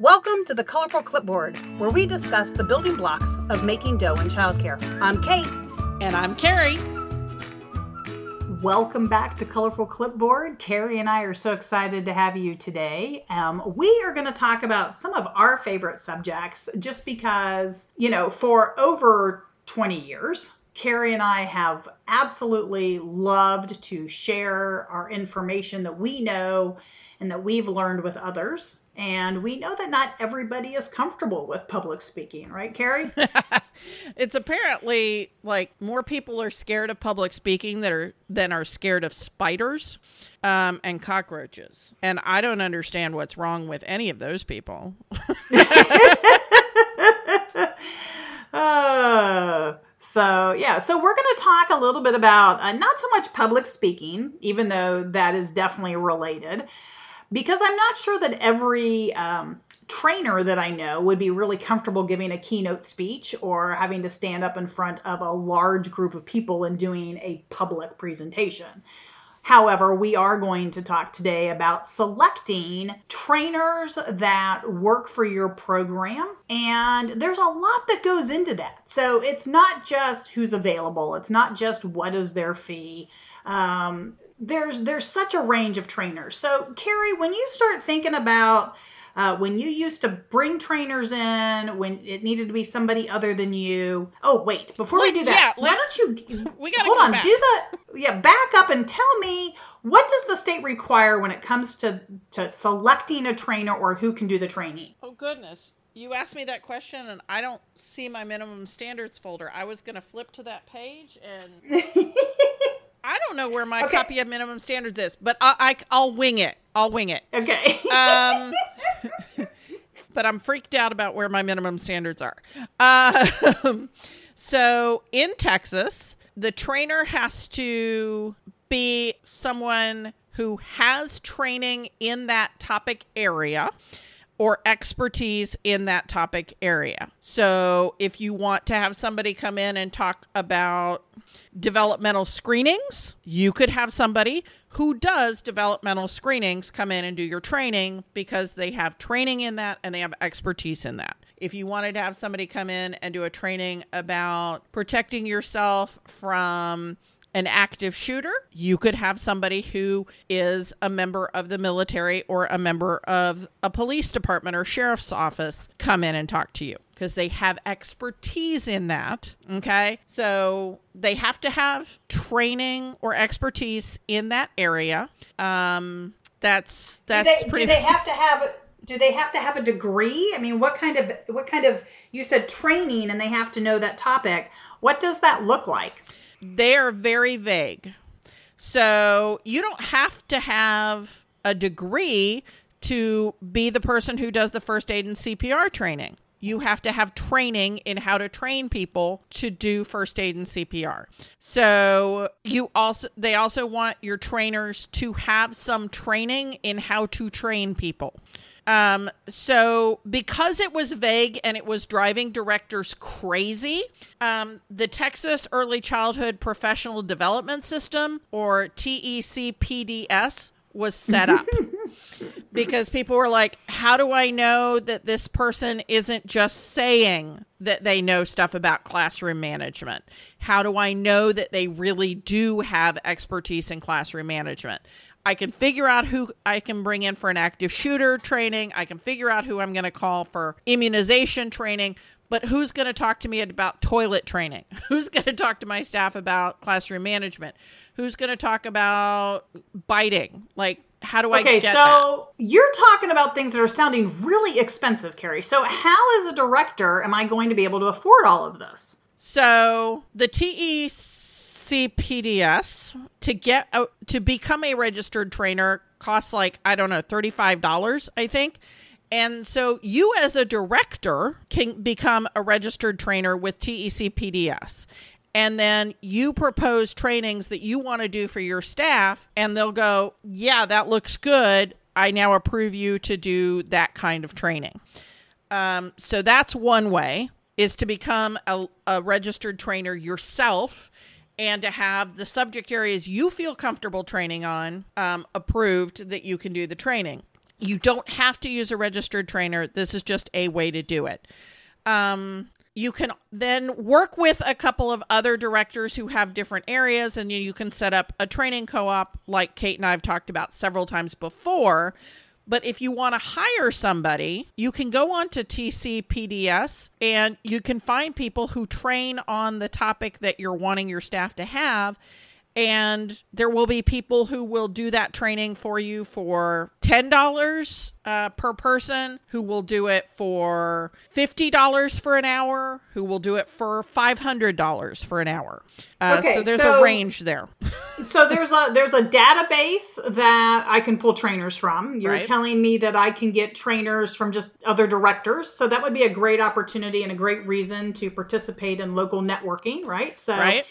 Welcome to the Colorful Clipboard, where we discuss the building blocks of making dough in childcare. I'm Kate. And I'm Carrie. Welcome back to Colorful Clipboard. Carrie and I are so excited to have you today. Um, we are going to talk about some of our favorite subjects just because, you know, for over 20 years, Carrie and I have absolutely loved to share our information that we know and that we've learned with others. And we know that not everybody is comfortable with public speaking, right, Carrie? it's apparently like more people are scared of public speaking that are than are scared of spiders um, and cockroaches. And I don't understand what's wrong with any of those people. uh, so yeah, so we're going to talk a little bit about uh, not so much public speaking, even though that is definitely related because I'm not sure that every um, trainer that I know would be really comfortable giving a keynote speech or having to stand up in front of a large group of people and doing a public presentation. However, we are going to talk today about selecting trainers that work for your program. And there's a lot that goes into that. So it's not just who's available, it's not just what is their fee. Um, there's there's such a range of trainers. So Carrie, when you start thinking about uh, when you used to bring trainers in, when it needed to be somebody other than you. Oh wait, before Let, we do that, yeah, why don't you? We got hold on. Back. Do the yeah. Back up and tell me what does the state require when it comes to to selecting a trainer or who can do the training? Oh goodness. You asked me that question, and I don't see my minimum standards folder. I was going to flip to that page, and I don't know where my okay. copy of minimum standards is, but I, I will wing it. I'll wing it. Okay. um, but I'm freaked out about where my minimum standards are. Uh, so in Texas, the trainer has to be someone who has training in that topic area or expertise in that topic area. So, if you want to have somebody come in and talk about developmental screenings, you could have somebody who does developmental screenings come in and do your training because they have training in that and they have expertise in that. If you wanted to have somebody come in and do a training about protecting yourself from an active shooter, you could have somebody who is a member of the military or a member of a police department or sheriff's office come in and talk to you because they have expertise in that. Okay. So they have to have training or expertise in that area. Um, that's that's do they, pretty. Do they have to have do they have to have a degree? I mean, what kind of what kind of you said training and they have to know that topic. What does that look like? They are very vague. So you don't have to have a degree to be the person who does the first aid and CPR training. You have to have training in how to train people to do first aid and CPR. So you also they also want your trainers to have some training in how to train people. Um, so because it was vague and it was driving directors crazy, um, the Texas Early Childhood Professional Development System, or TECPDS, was set up because people were like, How do I know that this person isn't just saying that they know stuff about classroom management? How do I know that they really do have expertise in classroom management? I can figure out who I can bring in for an active shooter training. I can figure out who I'm going to call for immunization training. But who's going to talk to me about toilet training? Who's going to talk to my staff about classroom management? Who's going to talk about biting? Like, how do I okay, so that? you're talking about things that are sounding really expensive, Carrie. So, how, as a director, am I going to be able to afford all of this? So, the TEC CPDS to get to become a registered trainer costs like I don't know $35 I think. And so you as a director can become a registered trainer with TECPDS. And then you propose trainings that you want to do for your staff and they'll go, "Yeah, that looks good. I now approve you to do that kind of training." Um, so that's one way is to become a, a registered trainer yourself and to have the subject areas you feel comfortable training on um, approved that you can do the training. You don't have to use a registered trainer. This is just a way to do it. Um, you can then work with a couple of other directors who have different areas, and you can set up a training co op like Kate and I have talked about several times before. But if you want to hire somebody, you can go on to TECPDS and you can find people who train on the topic that you're wanting your staff to have and there will be people who will do that training for you for $10 uh, per person who will do it for $50 for an hour who will do it for $500 for an hour. Uh, okay, so there's so, a range there. So there's a there's a database that i can pull trainers from. You're right. telling me that i can get trainers from just other directors. So that would be a great opportunity and a great reason to participate in local networking right? So right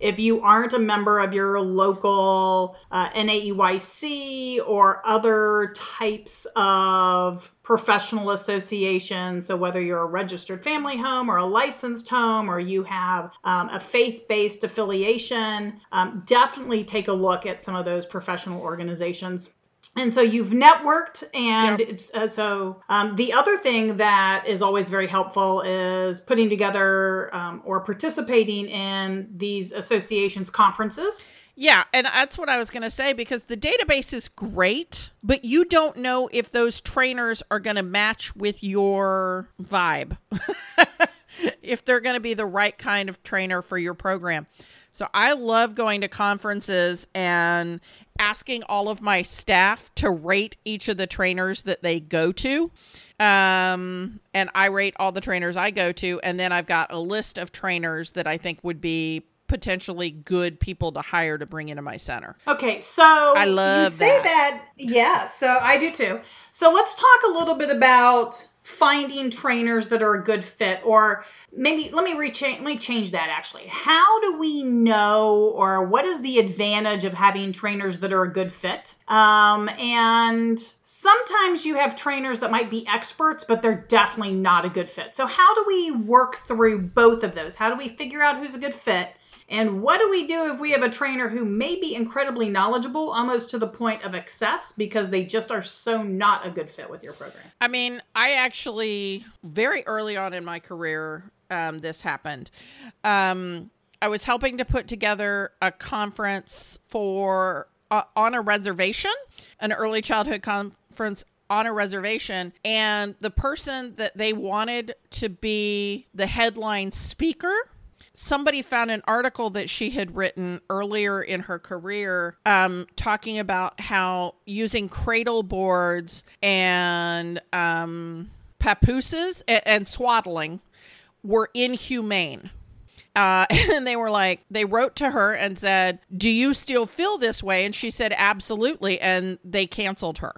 if you aren't a member of your local uh, NAEYC or other types of professional associations, so whether you're a registered family home or a licensed home or you have um, a faith based affiliation, um, definitely take a look at some of those professional organizations and so you've networked and yep. uh, so um, the other thing that is always very helpful is putting together um, or participating in these associations conferences yeah, and that's what I was going to say because the database is great, but you don't know if those trainers are going to match with your vibe. if they're going to be the right kind of trainer for your program. So I love going to conferences and asking all of my staff to rate each of the trainers that they go to. Um, and I rate all the trainers I go to. And then I've got a list of trainers that I think would be potentially good people to hire to bring into my center. Okay, so I love you say that. that. Yeah, so I do too. So let's talk a little bit about finding trainers that are a good fit or maybe let me rechange let me change that actually. How do we know or what is the advantage of having trainers that are a good fit? Um, and sometimes you have trainers that might be experts but they're definitely not a good fit. So how do we work through both of those? How do we figure out who's a good fit and what do we do if we have a trainer who may be incredibly knowledgeable, almost to the point of excess, because they just are so not a good fit with your program? I mean, I actually, very early on in my career, um, this happened. Um, I was helping to put together a conference for uh, on a reservation, an early childhood conference on a reservation and the person that they wanted to be the headline speaker somebody found an article that she had written earlier in her career um, talking about how using cradle boards and um, papooses and, and swaddling were inhumane. Uh, and they were like, they wrote to her and said, Do you still feel this way? And she said, Absolutely. And they canceled her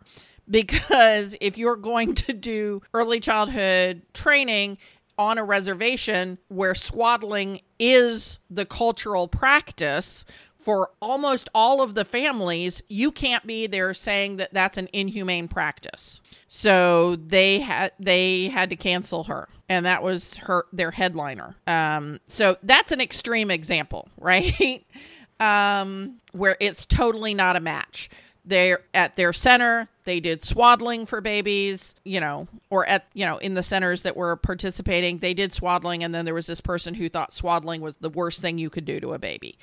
because if you're going to do early childhood training on a reservation where swaddling is the cultural practice for almost all of the families, you can't be there saying that that's an inhumane practice. So they had they had to cancel her, and that was her their headliner. Um, so that's an extreme example, right? um, where it's totally not a match they're at their center they did swaddling for babies you know or at you know in the centers that were participating they did swaddling and then there was this person who thought swaddling was the worst thing you could do to a baby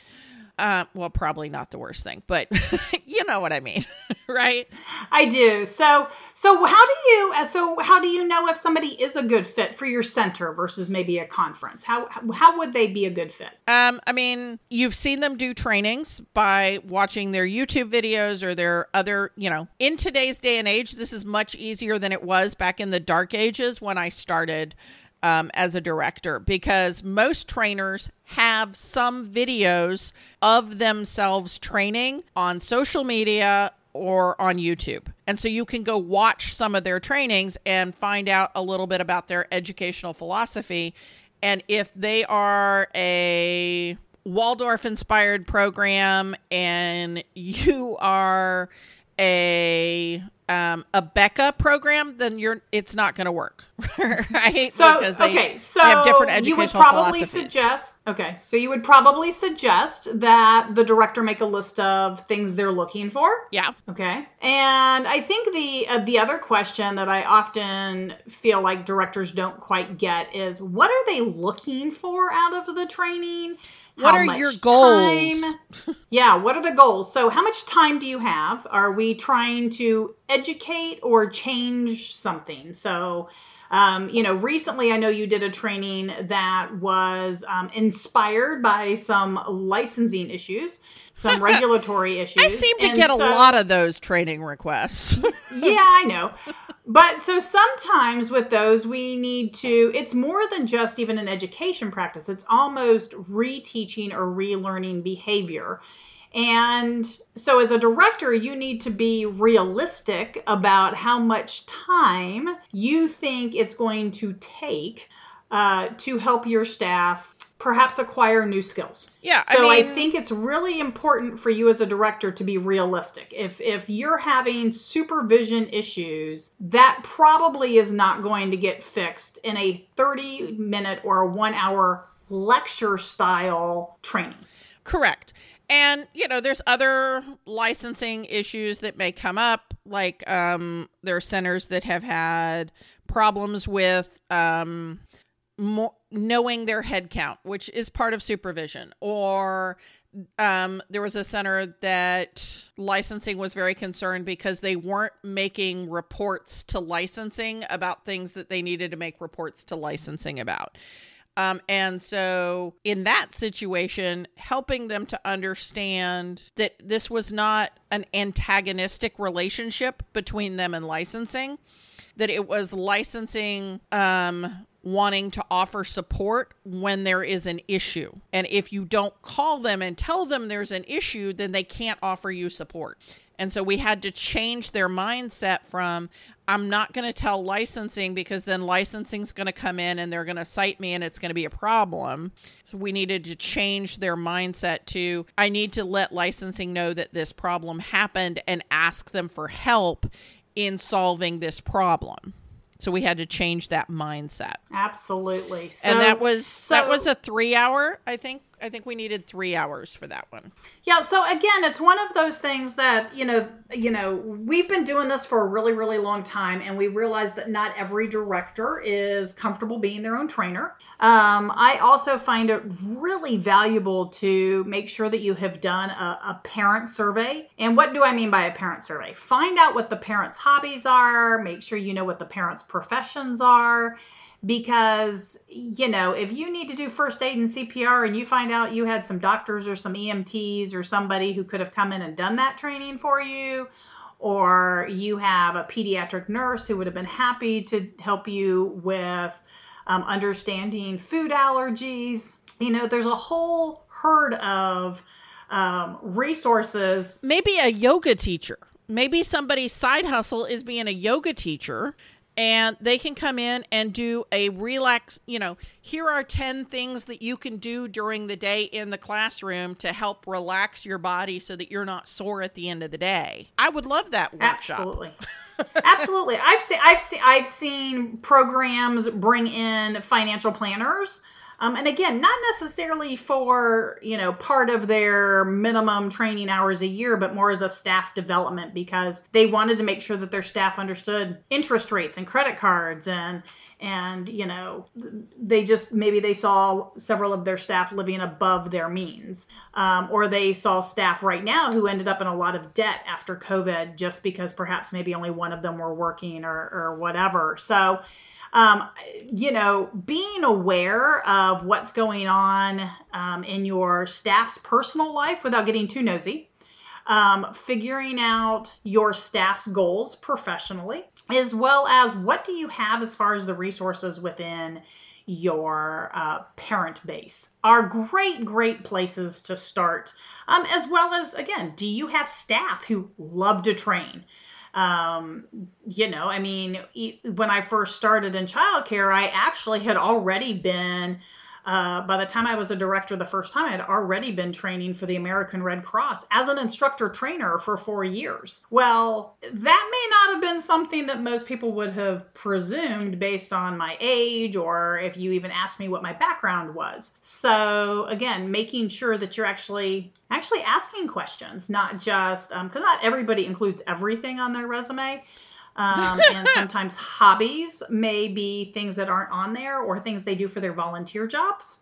uh, well, probably not the worst thing, but you know what I mean, right? I do. So, so how do you? Uh, so, how do you know if somebody is a good fit for your center versus maybe a conference? How how would they be a good fit? Um, I mean, you've seen them do trainings by watching their YouTube videos or their other. You know, in today's day and age, this is much easier than it was back in the dark ages when I started um, as a director because most trainers have some videos of themselves training on social media or on YouTube. And so you can go watch some of their trainings and find out a little bit about their educational philosophy. And if they are a Waldorf inspired program and you are a um, a Becca program, then you're it's not going to work, right? So Because they- okay, so they have different you would probably suggest okay, so you would probably suggest that the director make a list of things they're looking for. yeah, Okay. And I think the uh, the other question that I often feel like directors don't quite get is what are they looking for out of the training? What How are your goals? time? yeah, what are the goals? So how much time do you have? Are we trying to educate or change something? So um, you know, recently I know you did a training that was um, inspired by some licensing issues, some regulatory issues. I seem to And get a lot of those training requests. yeah, I know. But so sometimes with those, we need to, it's more than just even an education practice, it's almost reteaching or relearning behavior. And so, as a director, you need to be realistic about how much time you think it's going to take uh, to help your staff perhaps acquire new skills. yeah, So I, I think it's really important for you as a director to be realistic. If if you're having supervision issues, that probably is not going to get fixed in a 30 minute or a 1 hour lecture style training. Correct. And you know, there's other licensing issues that may come up. Like um, there are centers that have had problems with um, mo- knowing their head count, which is part of supervision. Or um, there was a center that licensing was very concerned because they weren't making reports to licensing about things that they needed to make reports to licensing about. Um, and so, in that situation, helping them to understand that this was not an antagonistic relationship between them and licensing, that it was licensing um, wanting to offer support when there is an issue. And if you don't call them and tell them there's an issue, then they can't offer you support. And so we had to change their mindset from I'm not going to tell licensing because then licensing's going to come in and they're going to cite me and it's going to be a problem. So we needed to change their mindset to I need to let licensing know that this problem happened and ask them for help in solving this problem. So we had to change that mindset. Absolutely. So, and that was that was a 3 hour, I think I think we needed 3 hours for that one. Yeah, so again, it's one of those things that, you know, you know, we've been doing this for a really really long time and we realize that not every director is comfortable being their own trainer. Um, I also find it really valuable to make sure that you have done a, a parent survey. And what do I mean by a parent survey? Find out what the parents' hobbies are, make sure you know what the parents' professions are because you know if you need to do first aid and CPR and you find out you had some doctors or some EMTs or somebody who could have come in and done that training for you or you have a pediatric nurse who would have been happy to help you with um, understanding food allergies you know there's a whole herd of um, resources maybe a yoga teacher. Maybe somebody's side hustle is being a yoga teacher and they can come in and do a relax, you know, here are 10 things that you can do during the day in the classroom to help relax your body so that you're not sore at the end of the day. I would love that workshop. Absolutely. Absolutely. I've seen I've seen I've seen programs bring in financial planners. Um, and again, not necessarily for you know part of their minimum training hours a year, but more as a staff development because they wanted to make sure that their staff understood interest rates and credit cards and and you know they just maybe they saw several of their staff living above their means. Um, or they saw staff right now who ended up in a lot of debt after covid just because perhaps maybe only one of them were working or, or whatever. So um, you know being aware of what's going on um, in your staff's personal life without getting too nosy um, figuring out your staff's goals professionally, as well as what do you have as far as the resources within your uh, parent base are great, great places to start. Um, as well as, again, do you have staff who love to train? Um, you know, I mean, when I first started in childcare, I actually had already been uh, by the time I was a director the first time, I had already been training for the American Red Cross as an instructor trainer for four years. Well, that may not have been something that most people would have presumed based on my age or if you even asked me what my background was. So again, making sure that you're actually actually asking questions, not just because um, not everybody includes everything on their resume. Um, and sometimes hobbies may be things that aren't on there or things they do for their volunteer jobs.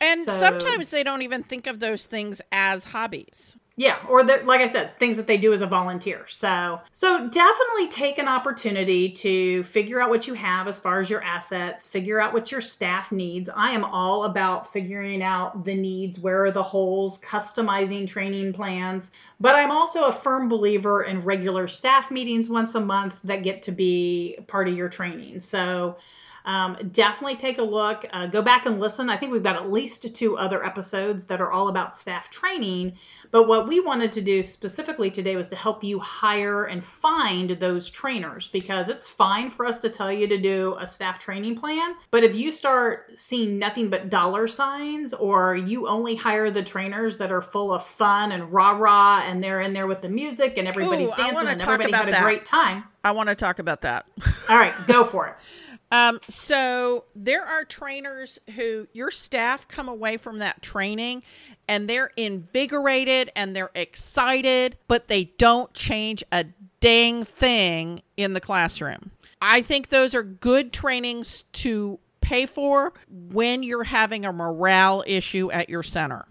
And so, sometimes they don't even think of those things as hobbies. Yeah, or like I said, things that they do as a volunteer. So, so definitely take an opportunity to figure out what you have as far as your assets, figure out what your staff needs. I am all about figuring out the needs, where are the holes, customizing training plans. But I'm also a firm believer in regular staff meetings once a month that get to be part of your training. So, um, definitely take a look. Uh, go back and listen. I think we've got at least two other episodes that are all about staff training. But what we wanted to do specifically today was to help you hire and find those trainers because it's fine for us to tell you to do a staff training plan. But if you start seeing nothing but dollar signs or you only hire the trainers that are full of fun and rah rah and they're in there with the music and everybody's Ooh, dancing and everybody had a that. great time. I want to talk about that. All right, go for it. Um, so there are trainers who your staff come away from that training and they're invigorated and they're excited, but they don't change a dang thing in the classroom. I think those are good trainings to pay for when you're having a morale issue at your center.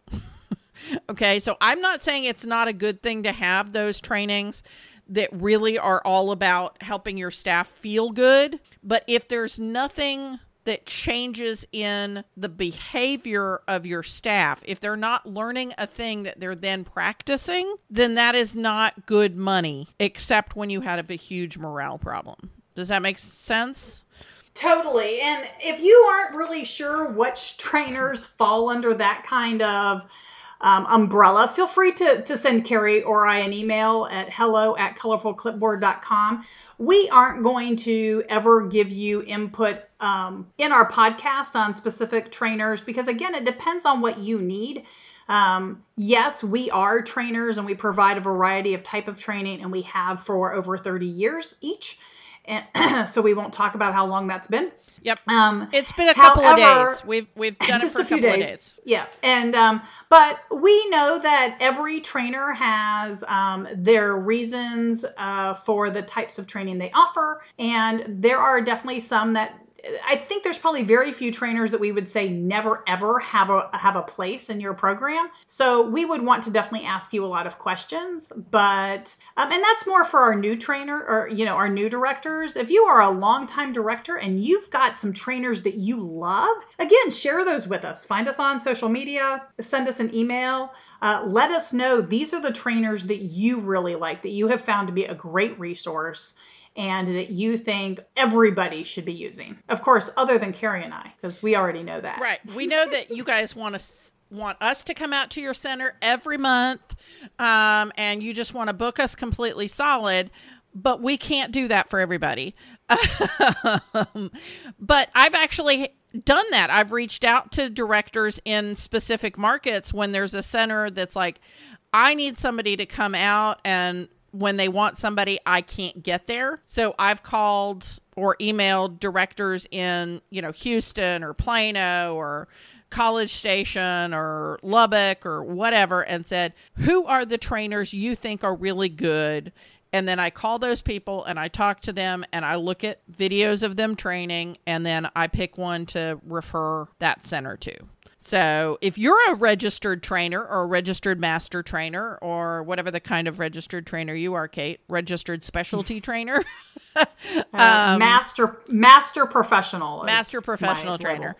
okay, so I'm not saying it's not a good thing to have those trainings that really are all about helping your staff feel good. But if there's nothing that changes in the behavior of your staff, if they're not learning a thing that they're then practicing, then that is not good money, except when you have a huge morale problem. Does that make sense? Totally. And if you aren't really sure which trainers fall under that kind of um, umbrella, feel free to, to send Carrie or I an email at hello at colorfulclipboard.com. We aren't going to ever give you input um, in our podcast on specific trainers because, again, it depends on what you need. Um, yes, we are trainers and we provide a variety of type of training, and we have for over 30 years each. And so we won't talk about how long that's been. Yep. Um, it's been a couple however, of days. We've we've done it for a, few days. days. Yeah, and um, but we know that every trainer has um, their reasons uh, for the types of training they offer, and there are definitely some that I think there's probably very few trainers that we would say never ever have a have a place in your program. So we would want to definitely ask you a lot of questions, but um, and that's more for our new trainer or you know our new directors. If you are a longtime director and you've got some trainers that you love, again share those with us. Find us on social media, send us an email. Uh, let us know these are the trainers that you really like that you have found to be a great resource and that you think everybody should be using. Of course, other than Carrie and I, because we already know that. Right. We know that you guys want to want us to come out to your center every month um, and you just want to book us completely solid but we can't do that for everybody but i've actually done that i've reached out to directors in specific markets when there's a center that's like i need somebody to come out and when they want somebody, I can't get there. So I've called or emailed directors in, you know, Houston or Plano or College Station or Lubbock or whatever and said, Who are the trainers you think are really good? And then I call those people and I talk to them and I look at videos of them training and then I pick one to refer that center to. So, if you're a registered trainer or a registered master trainer or whatever the kind of registered trainer you are, Kate, registered specialty trainer, um, master master professional, master professional trainer,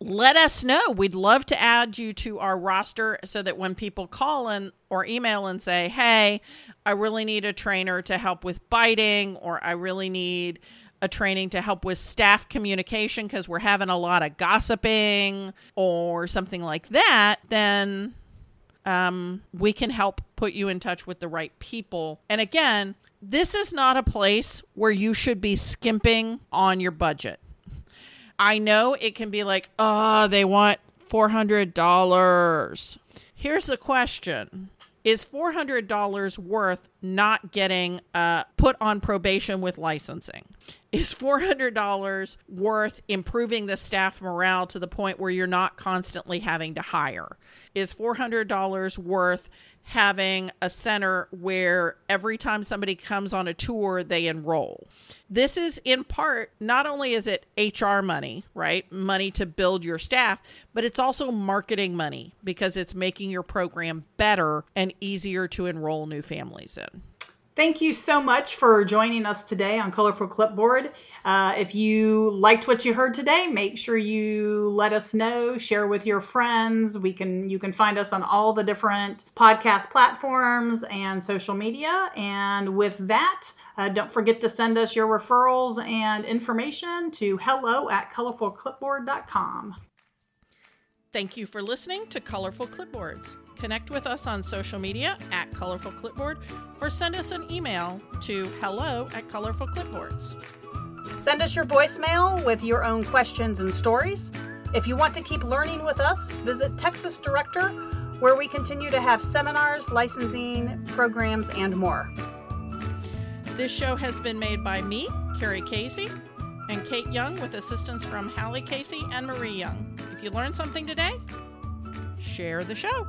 level. let us know. We'd love to add you to our roster so that when people call and or email and say, "Hey, I really need a trainer to help with biting," or "I really need." a training to help with staff communication because we're having a lot of gossiping or something like that, then um, we can help put you in touch with the right people. And again, this is not a place where you should be skimping on your budget. I know it can be like, oh, they want $400. Here's the question Is $400 worth not getting uh, put on probation with licensing? Is $400 worth improving the staff morale to the point where you're not constantly having to hire? Is $400 worth having a center where every time somebody comes on a tour, they enroll. This is in part, not only is it HR money, right? Money to build your staff, but it's also marketing money because it's making your program better and easier to enroll new families in. Thank you so much for joining us today on Colorful Clipboard. Uh, if you liked what you heard today, make sure you let us know, share with your friends. We can you can find us on all the different podcast platforms and social media. And with that, uh, don't forget to send us your referrals and information to hello at colorfulclipboard.com. Thank you for listening to Colorful Clipboards. Connect with us on social media at Colorful Clipboard or send us an email to hello at Colorful Clipboards. Send us your voicemail with your own questions and stories. If you want to keep learning with us, visit Texas Director, where we continue to have seminars, licensing, programs, and more. This show has been made by me, Carrie Casey, and Kate Young with assistance from Hallie Casey and Marie Young. If you learned something today, share the show.